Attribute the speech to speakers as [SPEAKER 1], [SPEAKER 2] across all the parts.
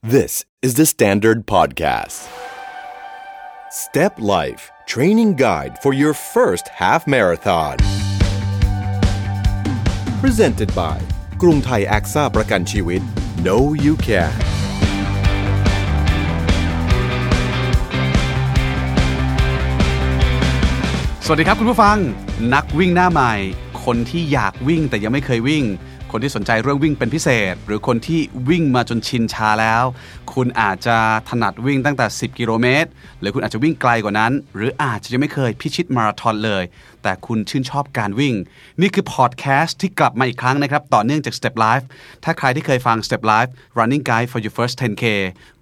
[SPEAKER 1] This is the Standard Podcast. Step Life Training Guide for your first half marathon. Presented by กรุงไทยแอคซ่าประกันชีวิต No You Can
[SPEAKER 2] สวัสดีครับคุณผู้ฟัง นักวิ่งหน้าใหม่ คนที่อยากวิ่งแต่ยังไม่เคยวิ่ง คนที่สนใจเรื่องวิ่งเป็นพิเศษ หรือคนที่วิ่งมาจนชินชาแล้ว คุณอาจจะถนัดวิ่งตั้งแต่ 10 กิโลเมตร หรือคุณอาจจะวิ่งไกลกว่านั้น หรืออาจจะยังไม่เคยพิชิตมาราธอนเลยแต่คุณชื่นชอบการวิ่ง นี่คือพอดแคสต์ที่กลับมาอีกครั้งนะครับ ต่อเนื่องจาก Step Life ถ้าใครที่เคยฟัง Step Life Running Guide for your first 10k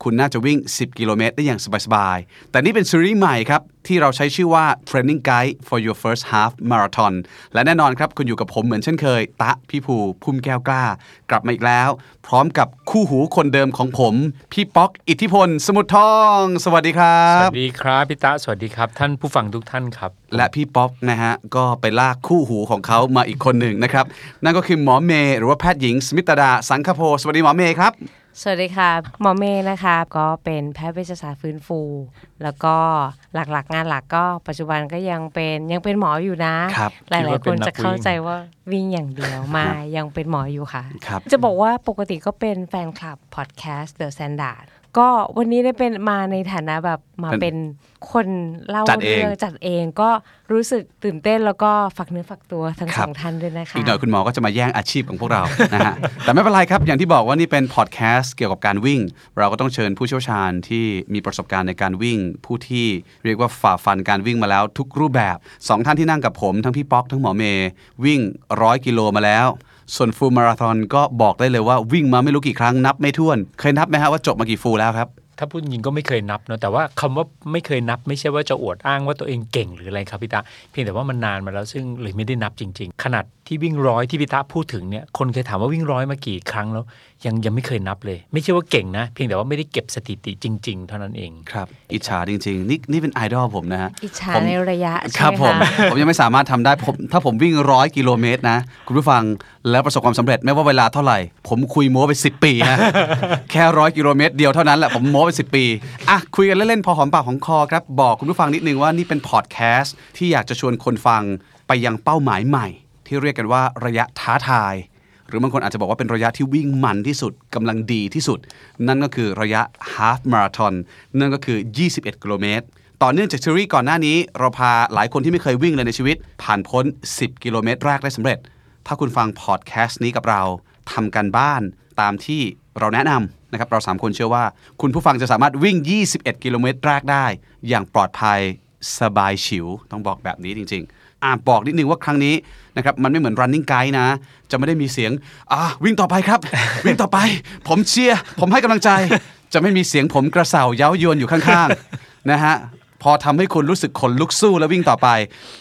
[SPEAKER 2] คุณน่าจะวิ่ง 10 กิโลเมตรได้อย่างสบายๆ แต่นี่เป็นซีรีส์ใหม่ครับ ที่เราใช้ชื่อว่า Training Guide for your first half marathon และแน่นอนครับ คุณอยู่กับผมเหมือนเช่นเคย ตะพี่ภูพุ่มแก้วกล้า กลับมาอีกแล้ว พร้อมกับคู่หูคนเดิมของผม พี่ป๊อกอิทธิพล สมุทรทอง สวัสดีครั
[SPEAKER 3] ส
[SPEAKER 2] บ
[SPEAKER 3] วัสดีครับพี่ตะสวัสดีครับ ท่านผู้ฟังทุกท่านครับ
[SPEAKER 2] และพี่ป๊อกนะฮะก็ไปลากคู่หูของเขามาอีกคนหนึ่งนะครับ นั่นก็คือหมอเมย์หรือว่าแพทย์หญิงสมิตดาสังคโพสวัสดีหมอเมย์ครับ
[SPEAKER 4] สวัสดีค่ะหมอเมย์นะคะก็เป็นแพทย์เวชศาสตร์ฟื้นฟู แล้วก็หลักๆ งานหลักก็ปัจจุบันก็ยังเป็นยังเป็นหมออยู่นะครับหลายๆคนจะเข้าใจว่าวิ่งอย่างเดียวมายังเป็นหมออยู่ค่ะ
[SPEAKER 2] ครับ
[SPEAKER 4] จะบอกว่าปกติก็เป็นแฟนคลับพอดแคสต์ The Standard ก็วันนี้ได้เป็นมาในฐานะแบบมาเป็นคนเล่า
[SPEAKER 2] จัดเอง
[SPEAKER 4] เรื่องจัดเองก็รู้สึกตื่นเต้นแล้วก็ฝักเนื้อฝักตัวทั้ง
[SPEAKER 2] ค
[SPEAKER 4] ส
[SPEAKER 2] รับ
[SPEAKER 4] องท่านด้วยนะคะ
[SPEAKER 2] อีกหน่อยคุณหมอก็จะมาแย่งอาชีพของพวกเรานะฮะแต่ไม่เป็นไรครับอย่างที่บอกว่านี่เป็นพอดแคสต์เกี่ยวกับการวิ่ง เราก็ต้องเชิญผู้เชี่ยวชาญที่มีประสบการณ์ในการวิ่ง ผู้ที่เรียกว่าฝ่าฟันการวิ่งมาแล้วทุกรูปแบบสองท่านที่นั่งกับผมทั้งพี่ป๊อกทั้งหมอเมย์วิ่งร้อยกิโลมาแล้ว ส่วนฟูลมาราธอนก็บอกได้เลยว่าวิ่งมาไม่รู้กี่ครั้งนับไม่ถ้วน เคยนับไหมฮะว่าจบมากี่ฟูลแล้วครับ
[SPEAKER 3] ถ้าพูดจริงก็ไม่เคยนับเนอะแต่ว่าคำว่าไม่เคยนับ ไม่ใช่ว่าจะอวดอ้างว่าตัวเองเก่งหรืออะไรครับพี่ตาเพียงแต่ว่ามันนานมาแล้วซึ่งเลยไม่ได้นับจริง ๆ ขนาด ที่วิ่งร้อยที่พี่ตะพูดถึงเนี่ยคนเคยถามว่าวิ่งร้อยมากี่ครั้งแล้ว ยังยังไม่เคยนับเลย ไม่ใช่ว่าเก่งนะ เพียงแต่ว่าไม่ได้เก็บสถิติจริง ๆ เท่านั้นเอง
[SPEAKER 2] ครับ อิจฉาจริง ๆ นี่นี่เป็นไอดอลผมนะฮะ
[SPEAKER 4] อิจฉา
[SPEAKER 2] ผม
[SPEAKER 4] ในระยะ
[SPEAKER 2] ค
[SPEAKER 4] ใช่
[SPEAKER 2] รับ
[SPEAKER 4] ไหม
[SPEAKER 2] ผม
[SPEAKER 4] คะ
[SPEAKER 2] ผมยังไม่สามารถทำได้ผมถ้าผมวิ่งร้อยกิโลเมตรนะ คุณผู้ฟังแล้วประสบความสำเร็จไม่ว่าเวลาเท่าไหร่ ผมคุยโม้ไป 10 ปีฮะแค่ร้อยกิโลเมตรเดียวเท่านั้นแหละผมโม้ไป 10 ปีอะคุยกันเล่นๆพอหอมปากหอมคอครับบอกคุณผู้ฟังนิดนึงว่านี่เป็นพอดแคสต์ที่อยากจะชวนคนฟังไปยังเป้าหมายใหม่ ที่เรียกกันว่าระยะท้าทาย หรือบางคนอาจจะบอกว่าเป็นระยะที่วิ่งมันที่สุดกำลังดีที่สุด นั่นก็คือระยะ half marathon นั่นก็คือ 21 กิโลเมตรต่อเนื่องจากซีรีส์ก่อนหน้านี้ เราพาหลายคนที่ไม่เคยวิ่งเลยในชีวิต ผ่านพ้น 10 กิโลเมตรแรกได้สำเร็จ ถ้าคุณฟังพอดแคสต์นี้กับเราทำกันบ้านตามที่เราแนะนำนะครับ เราสามคนเชื่อว่า คุณผู้ฟังจะสามารถวิ่ง 21 กิโลเมตรแรกได้ อย่างปลอดภัยสบายฉิว ต้องบอกแบบนี้จริงๆ อ่าบอกนิดนึงว่าครั้งนี้นะครับมันไม่เหมือน running guide นะ จะไม่ได้มีเสียงอ่าวิ่งต่อไปครับ วิ่งต่อไป ผมเชียร์ผมให้กำลังใจ จะไม่มีเสียงผมกระเสาเย้ายวนอยู่ข้างๆนะฮะพอทำให้คุณรู้สึกขนลุกสู้และวิ่งต่อไป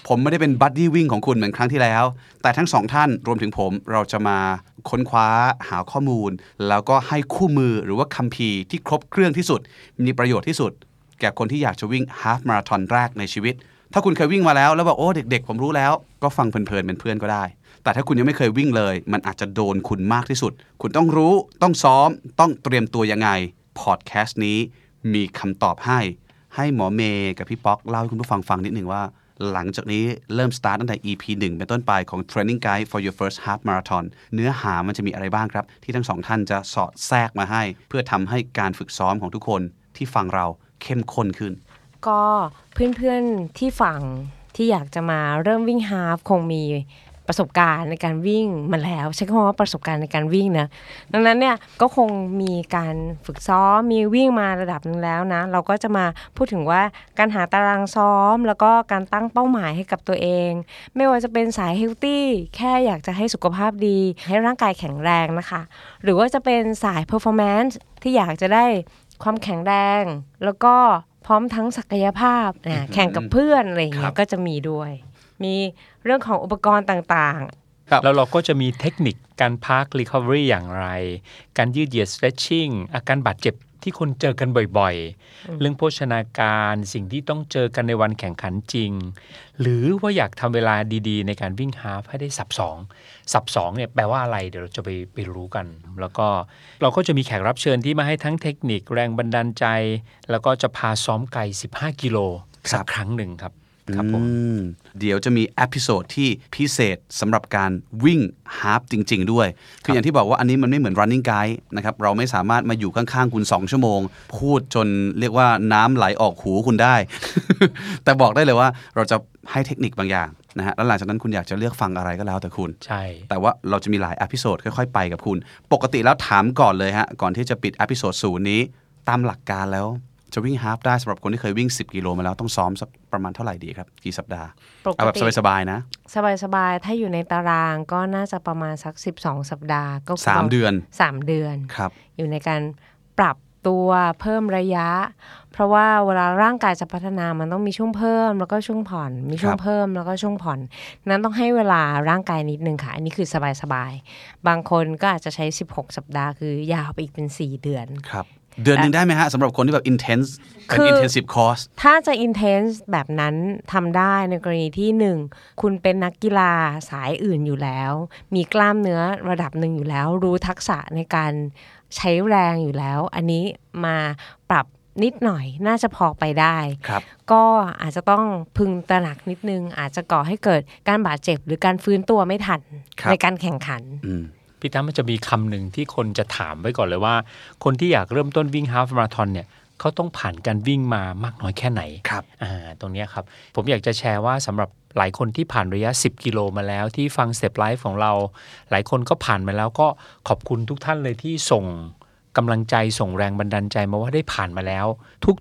[SPEAKER 2] ผมไม่ได้เป็นบัดดี้วิ่งของคุณเหมือนครั้งที่แล้ว แต่ทั้งสองท่านรวมถึงผมเราจะมาค้นคว้าหาข้อมูล แล้วก็ให้คู่มือหรือว่าคัมภีร์ที่ครบเครื่องที่สุด มีประโยชน์ที่สุด แก่คนที่อยากจะวิ่ง half marathon แรกในชีวิต ถ้าคุณเคยวิ่งมาแล้วแล้วบอกโอ้เด็ก ๆ ผมรู้แล้ว ก็ฟังเพลินๆเป็นเพื่อนก็ได้ แต่ถ้าคุณยังไม่เคยวิ่งเลย มันอาจจะโดนคุณมากที่สุด คุณต้องรู้ต้องซ้อม ต้องเตรียมตัวยังไงพอดแคสต์นี้มีคำตอบให้ ให้หมอเมย์กับพี่ป๊อกเล่าให้คุณผู้ฟังฟังนิดหนึ่งว่า หลังจากนี้เริ่มสตาร์ทตั้งแต่ EP 1 เป็นต้นไปของ Training Guide for your first half marathon เนื้อหามันจะมีอะไรบ้างครับ ที่ทั้งสองท่านจะสอดแทรกมาให้ เพื่อทำให้การฝึกซ้อมของทุกคนที่ฟังเราเข้มข้นขึ้น
[SPEAKER 4] ก็ เพื่อนๆที่ฝั่งที่อยากจะมาเริ่มวิ่งฮาฟคงมีประสบการณ์ในการวิ่งมาแล้ว ใช้คำว่าประสบการณ์ในการวิ่งนะดังนั้นเนี่ยก็คงมีการฝึกซ้อมมีวิ่งมาระดับหนึงแล้วนะ เราก็จะมาพูดถึงว่าการหาตารางซ้อม แล้วก็การตั้งเป้าหมายให้กับตัวเอง ไม่ว่าจะเป็นสายเฮลตี้แค่อยากจะให้สุขภาพดี ให้ร่างกายแข็งแรงนะคะ หรือว่าจะเป็นสาย performance ที่อยากจะได้ความแข็งแรง แล้วก็ พร้อมทั้งศักยภาพนะแข่งกับเพื่อนอะไรอย่างเงี้
[SPEAKER 2] ครั
[SPEAKER 4] ย
[SPEAKER 2] บ
[SPEAKER 4] ก็จะมีด้วย มีเรื่องของอุปกรณ์ต่างๆ
[SPEAKER 2] ครับ
[SPEAKER 3] แล้วเราก็จะมีเทคนิคการพัก recovery อย่างไร การยืดเหยียด stretching อาการบาดเจ็บ ที่คนเจอกันบ่อยๆ เรื่องโภชนาการสิ่งที่ต้องเจอกันในวันแข่งขันจริง หรือว่าอยากทำเวลาดีๆ ในการวิ่ง half ให้ได้ sub สอง sub สองเนี่ยแปลว่าอะไรเดี๋ยวเราจะไปไปรู้กัน แล้วก็เราก็จะมีแขกรับเชิญที่มาให้ทั้งเทคนิคแรงบันดาลใจ แล้วก็จะพาซ้อมไกล 15 กิโลสักครั้งหนึ่งครับ ครับผม
[SPEAKER 2] อืมเดี๋ยวจะมี episode ที่พิเศษสำหรับการวิ่ง half จริง ๆ ด้วย คืออย่างที่บอกว่าอันนี้มันไม่เหมือน running guide นะครับเราไม่สามารถมาอยู่ข้าง ๆ คุณ 2 ชั่วโมง พูดจนเรียกว่าน้ำไหลออกหูคุณได้ แต่บอกได้เลยว่าเราจะให้เทคนิคบางอย่างนะฮะแล้วหลังจากนั้นคุณอยากจะเลือกฟังอะไรก็แล้วแต่คุณ
[SPEAKER 3] ใช่
[SPEAKER 2] แต่ว่าเราจะมีหลาย episode ค่อยๆ ไปกับคุณ ปกติแล้วถามก่อนเลยฮะก่อนที่จะปิด episode ศูนย์นี้ ตามหลักการแล้ว จะวิ่ง half ได้สำหรับคนที่เคยวิ่ง 10 กิโลมาแล้วต้องซ้อมสักประมาณเท่าไหร่ดีครับกี่สัปดาห์
[SPEAKER 4] ปกติ
[SPEAKER 2] เอาแบบสบายๆนะ
[SPEAKER 4] สบายๆ ถ้าอยู่ในตารางก็น่าจะประมาณสัก 12 สัปดาห์ก็คือ
[SPEAKER 2] สามเดือน
[SPEAKER 4] สามเดือน
[SPEAKER 2] ครับ
[SPEAKER 4] อยู่ในการปรับตัวเพิ่มระยะ เพราะว่าเวลาร่างกายจะพัฒนามันต้องมีช่วงเพิ่ม แล้วก็ช่วงผ่อน มีช่ว
[SPEAKER 2] ค
[SPEAKER 4] ง
[SPEAKER 2] รับ
[SPEAKER 4] เพิ่มแล้วก็ช่วงผ่อน นั้นต้องให้เวลาร่างกายนิดนึงค่ะ อันนี้คือสบายๆบางคนก็อาจจะใช้ 16 สัปดาห์คือยาวไปอีกเป็น 4 เดือน
[SPEAKER 2] ครับ เดือนหนึ่งได้ไหมฮะสำหรับคนที่แบบ intense เป็น
[SPEAKER 4] คือ
[SPEAKER 2] intensive course
[SPEAKER 4] ถ้าจะ intense แบบนั้นทำได้ในกรณีที่หนึ่งคุณเป็นนักกีฬาสายอื่นอยู่แล้ว มีกล้ามเนื้อระดับหนึ่งอยู่แล้ว รู้ทักษะในการใช้แรงอยู่แล้ว อันนี้มาปรับนิดหน่อยน่าจะพอไปได้
[SPEAKER 2] ครับ
[SPEAKER 4] ก็อาจจะต้องพึงตระหนักนิดนึง อาจจะก่อให้เกิดการบาดเจ็บ หรือการฟื้นตัวไม่ทัน
[SPEAKER 2] ครับ
[SPEAKER 4] ในการแข่งขัน
[SPEAKER 2] อืม
[SPEAKER 3] พี่ตั้มมันจะมีคำหนึ่งที่คนจะถามไว้ก่อนเลยว่า คนที่อยากเริ่มต้นวิ่งฮาล์ฟมาราธอนเนี่ยเขาต้องผ่านการวิ่งมามากน้อยแค่ไหน
[SPEAKER 2] ครับ
[SPEAKER 3] อ่าตรงเนี้ยครับ ผมอยากจะแชร์ว่าสำหรับหลายคนที่ผ่านระยะ 10 กิโลมาแล้วที่ฟังสเต็ปไลฟ์ของเรา หลายคนก็ผ่านมาแล้วก็ขอบคุณทุกท่านเลยที่ส่งกำลังใจส่งแรงบันดาลใจมาว่าได้ผ่านมาแล้ว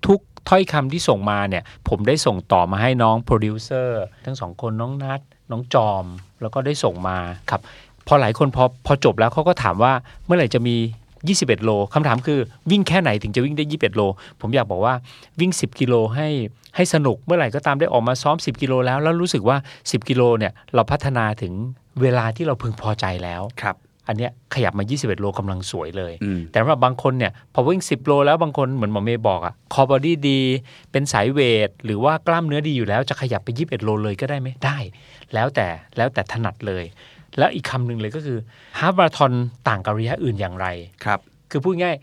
[SPEAKER 3] ทุกๆ ถ้อยคำที่ส่งมาเนี่ย ผมได้ส่งต่อมาให้น้องโปรดิวเซอร์ทั้งสองคนน้องนัทน้องจอม แล้วก็ได้ส่งมาครับ พอหลายคนพอพอจบแล้วเขาก็ถามว่าเมื่อไหร่จะมี 21 โลคำถามคือวิ่งแค่ไหนถึงจะวิ่งได้ 21 โล ผมอยากบอกว่าวิ่ง 10 กิโลให้ให้สนุกเมื่อไหร่ก็ตามได้ออกมาซ้อม 10 กิโลแล้ว แล้วรู้สึกว่า 10 กิโลเนี่ยเราพัฒนาถึงเวลาที่เราพึงพอใจแล้ว
[SPEAKER 2] ครับ
[SPEAKER 3] อันเนี้ยขยับมา 21 โลกำลังสวยเลย
[SPEAKER 2] อืม
[SPEAKER 3] แต่สำหรับบางคนเนี่ยพอวิ่ง 10 โลแล้วบางคนเหมือนหมอเมย์บอกอะคอบอดี้ดี เป็นสายเวท หรือว่ากล้ามเนื้อดีอยู่แล้วจะขยับไป 21 โลเลยก็ได้ไหมได้ แล้วแต่แล้วแต่ถนัดเลย แล้วอีกคำหนึ่งเลยก็คือฮาล์ฟมาราธอนต่างกับระยะอื่นอย่างไร
[SPEAKER 2] ครับ
[SPEAKER 3] คือพูดง่าย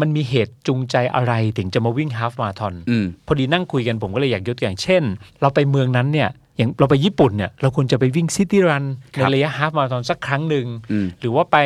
[SPEAKER 3] มันมีเหตุจูงใจอะไรถึงจะมาวิ่งฮาล์ฟมาราธอน
[SPEAKER 2] อืม
[SPEAKER 3] พอดีนั่งคุยกันผมก็เลยอยากยกตัวอย่างเช่น เราไปเมืองนั้นเนี่ยอย่างเราไปญี่ปุ่นเนี่ยเราควรจะไปวิ่งซิตี้รัน
[SPEAKER 2] ค
[SPEAKER 3] ใน
[SPEAKER 2] รับ
[SPEAKER 3] ระยะฮาล์ฟมาราธอนสักครั้งหนึ่ง
[SPEAKER 2] อืม
[SPEAKER 3] หรือว่าไป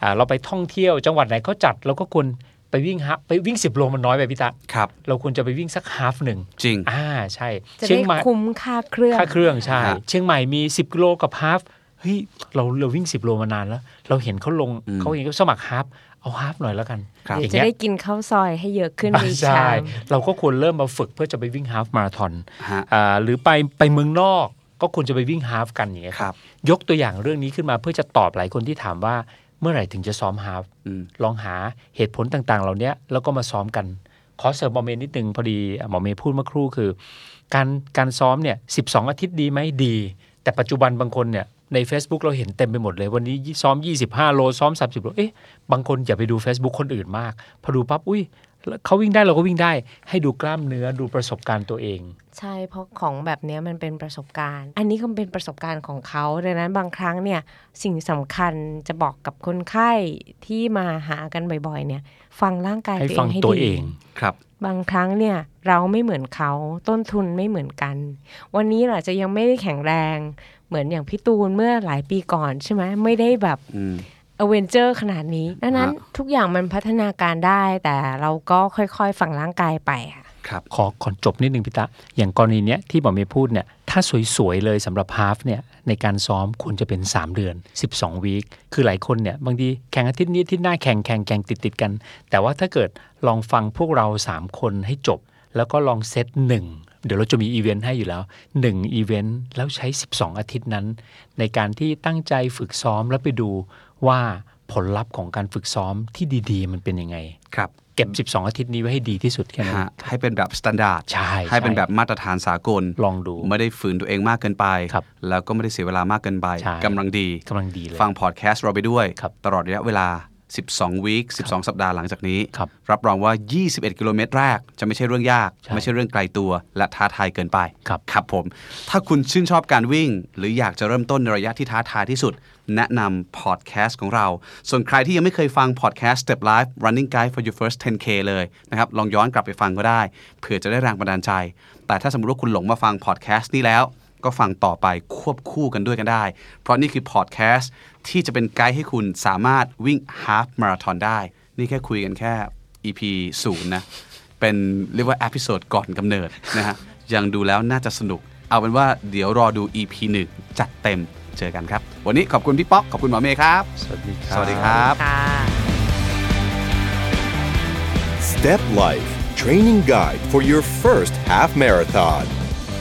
[SPEAKER 3] อ่าเราไปท่องเที่ยวจังหวัดไหนเขาจัดเราก็ควรไปวิ่งฮาล์ฟไปวิ่ง10โลมันน้อยไปพี่ตะ
[SPEAKER 2] ครับ
[SPEAKER 3] เราควรจะไปวิ่งสักฮาล์ฟหนึ่ง
[SPEAKER 2] จริง
[SPEAKER 3] อ่าใช่
[SPEAKER 4] จะ
[SPEAKER 3] เชีย
[SPEAKER 4] ได้
[SPEAKER 3] งใหม่
[SPEAKER 4] คุ้มค่าเครื่อง
[SPEAKER 3] ค่าเครื่องใช่
[SPEAKER 2] ฮะ
[SPEAKER 3] เชียงใหม่มี 10กิโลกับฮาล์ฟ เฮ้ยเราเราวิ่ง10โลมานานแล้ว เราเห็นเขาลง
[SPEAKER 2] อืม
[SPEAKER 3] เขาเองก็สมัครฮาล์ฟเอาฮาล์ฟหน่อยแล้วกัน
[SPEAKER 2] ครับ
[SPEAKER 3] อย่าง
[SPEAKER 4] จะ
[SPEAKER 3] เงี้ย
[SPEAKER 4] ได้กินข้าวซอยให้เยอะขึ้นใน
[SPEAKER 3] ใช่
[SPEAKER 4] ชาม
[SPEAKER 3] เราก็ควรเริ่มมาฝึกเพื่อจะไปวิ่งฮาล์ฟมาราธอน
[SPEAKER 2] ฮะ
[SPEAKER 3] อ่าหรือไปไปเมืองนอกก็ควรจะไปวิ่งฮาล์ฟกันอย่างเงี้ย
[SPEAKER 2] ครับ
[SPEAKER 3] ยกตัวอย่างเรื่องนี้ขึ้นมาเพื่อจะตอบหลายคนที่ถามว่าเมื่อไหร่ถึงจะซ้อมฮาล์ฟ
[SPEAKER 2] อืม
[SPEAKER 3] ลองหาเหตุผลต่างๆ เหล่านี้แล้วก็มาซ้อมกัน ขอเสริมหมอเมย์นิดนึงพอดีหมอเมย์พูดเมื่อครู่คือ การการซ้อมเนี่ยสิอาทิตย์ดีไหมดี แต่ปัจจุบันบางคนเนี่ย ใน Facebook เราเห็นเต็มไปหมดเลย วันนี้ซ้อม 25 โลซ้อม 30 โลเอ๊ะบางคนอย่าไปดู Facebook คนอื่นมาก พอดูปั๊บอุ้ยเขาวิ่งได้เราก็วิ่งได้ ให้ดูกล้ามเนื้อดูประสบการณ์ตัวเอง
[SPEAKER 4] ใช่เพราะของแบบเนี้ยมันเป็นประสบการณ์ อันนี้ก็เป็นประสบการณ์ของเขาดังนั้นบางครั้งเนี่ยสิ่งสำคัญจะบอกกับคนไข้ที่มาหากันบ่อยๆ เนี่ย ฟังร่างกาย
[SPEAKER 3] ให้
[SPEAKER 4] ตัว
[SPEAKER 3] ฟั
[SPEAKER 4] เองงให้
[SPEAKER 3] ตัว
[SPEAKER 4] ดี
[SPEAKER 3] เอง
[SPEAKER 2] ครับ
[SPEAKER 4] บางครั้งเนี่ยเราไม่เหมือนเขาต้นทุนไม่เหมือนกัน วันนี้เราอาจจะยังไม่ได้แข็งแรง เหมือนอย่างพี่ตูนเมื่อหลายปีก่อนใช่ไหมไม่ได้แบบ
[SPEAKER 2] อืม
[SPEAKER 4] Avenger ขนาดนี้ดังนั้น
[SPEAKER 2] ฮะ
[SPEAKER 4] ทุกอย่างมันพัฒนาการได้ แต่เราก็ค่อยๆฟังร่างกายไปค่ะ
[SPEAKER 2] ครับ
[SPEAKER 3] ขอขอจบนิดนึงพี่ตะ อย่างกรณีเนี้ยที่หมอเมย์พูดเนี่ยถ้าสวย ๆ เลยสำหรับ half เนี่ยในการซ้อมควรจะเป็น 3 เดือน 12 week คือหลายคนเนี่ยบางทีแข่งอาทิตย์นี้อาทิตย์หน้าแข่งแข่งแข่งติดติดๆกัน แต่ว่าถ้าเกิดลองฟังพวกเรา 3 คนให้จบ แล้วก็ลองเซตหนึ่ง เดี๋ยวเราจะมีอีเวนต์ให้อยู่แล้ว1อีเวนต์แล้วใช้ 12 อาทิตย์นั้น ในการที่ตั้งใจฝึกซ้อมแล้วไปดูว่าผลลัพธ์ของการฝึกซ้อมที่ดีๆ มันเป็นยังไง
[SPEAKER 2] ครับ
[SPEAKER 3] เก็บ 12 อาทิตย์นี้ไว้ให้ดีที่สุดแค่นั้น
[SPEAKER 2] ฮะให้เป็นแบบ standard
[SPEAKER 3] ใช่
[SPEAKER 2] ให้เป็น
[SPEAKER 3] ใช่
[SPEAKER 2] แบบมาตรฐานสากล
[SPEAKER 3] ลองดู
[SPEAKER 2] ไม่ได้ฝืนตัวเองมากเกินไป
[SPEAKER 3] ครับ
[SPEAKER 2] แล้วก็ไม่ได้เสียเวลามากเกินไป
[SPEAKER 3] ใช่
[SPEAKER 2] กำลังดี
[SPEAKER 3] กำลังดีเลย
[SPEAKER 2] ฟังพอดแคสต์เราไปด้วย
[SPEAKER 3] ครับ
[SPEAKER 2] ตลอดระยะเวลา 12 วีค12 สัปดาห์หลังจากนี้
[SPEAKER 3] ครับ
[SPEAKER 2] รับรองว่า 21 กิโลเมตรแรก จะไม่ใช่เรื่องยาก
[SPEAKER 3] ใช่
[SPEAKER 2] ไม่ใช่เรื่องไกลตัว และท้าทายเกินไป
[SPEAKER 3] ครับ
[SPEAKER 2] ครับผม ถ้าคุณชื่นชอบการวิ่ง หรืออยากจะเริ่มต้นในระยะที่ท้าทายที่สุด แนะนำพอดแคสต์ของเรา ส่วนใครที่ยังไม่เคยฟังพอดแคสต์ Step Life Running Guide for Your First 10K เลยนะครับลองย้อนกลับไปฟังก็ได้เผื่อจะได้แรงบันดาลใจ แต่ถ้าสมมติว่าคุณหลงมาฟังพอดแคสต์นี้แล้ว ก็ฟังต่อไปควบคู่กันด้วยกันได้ เพราะนี่คือพอดแคสต์ที่จะเป็นไกด์ให้คุณสามารถวิ่ง half marathon ได้ นี่แค่คุยกันแค่ EP ศูนย์นะ เป็นเรียกว่า episode ก่อนกำเนิดนะฮะ ยังดูแล้วน่าจะสนุก เอาเป็นว่าเดี๋ยวรอดู EP 1จัดเต็มเจอกันครับ วันนี้ขอบคุณพี่ป๊อก ขอบคุณหมอเมย์ครับ
[SPEAKER 3] สวัสดีครับ
[SPEAKER 2] สวัสดีครับ
[SPEAKER 4] ค่ะ
[SPEAKER 1] Step Life Training Guide for your first half marathon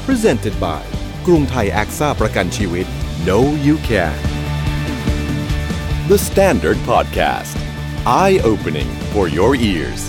[SPEAKER 1] Presented by กรุงไทยแอคซ่าประกันชีวิต Know You Can The Standard Podcast Eye Opening for your ears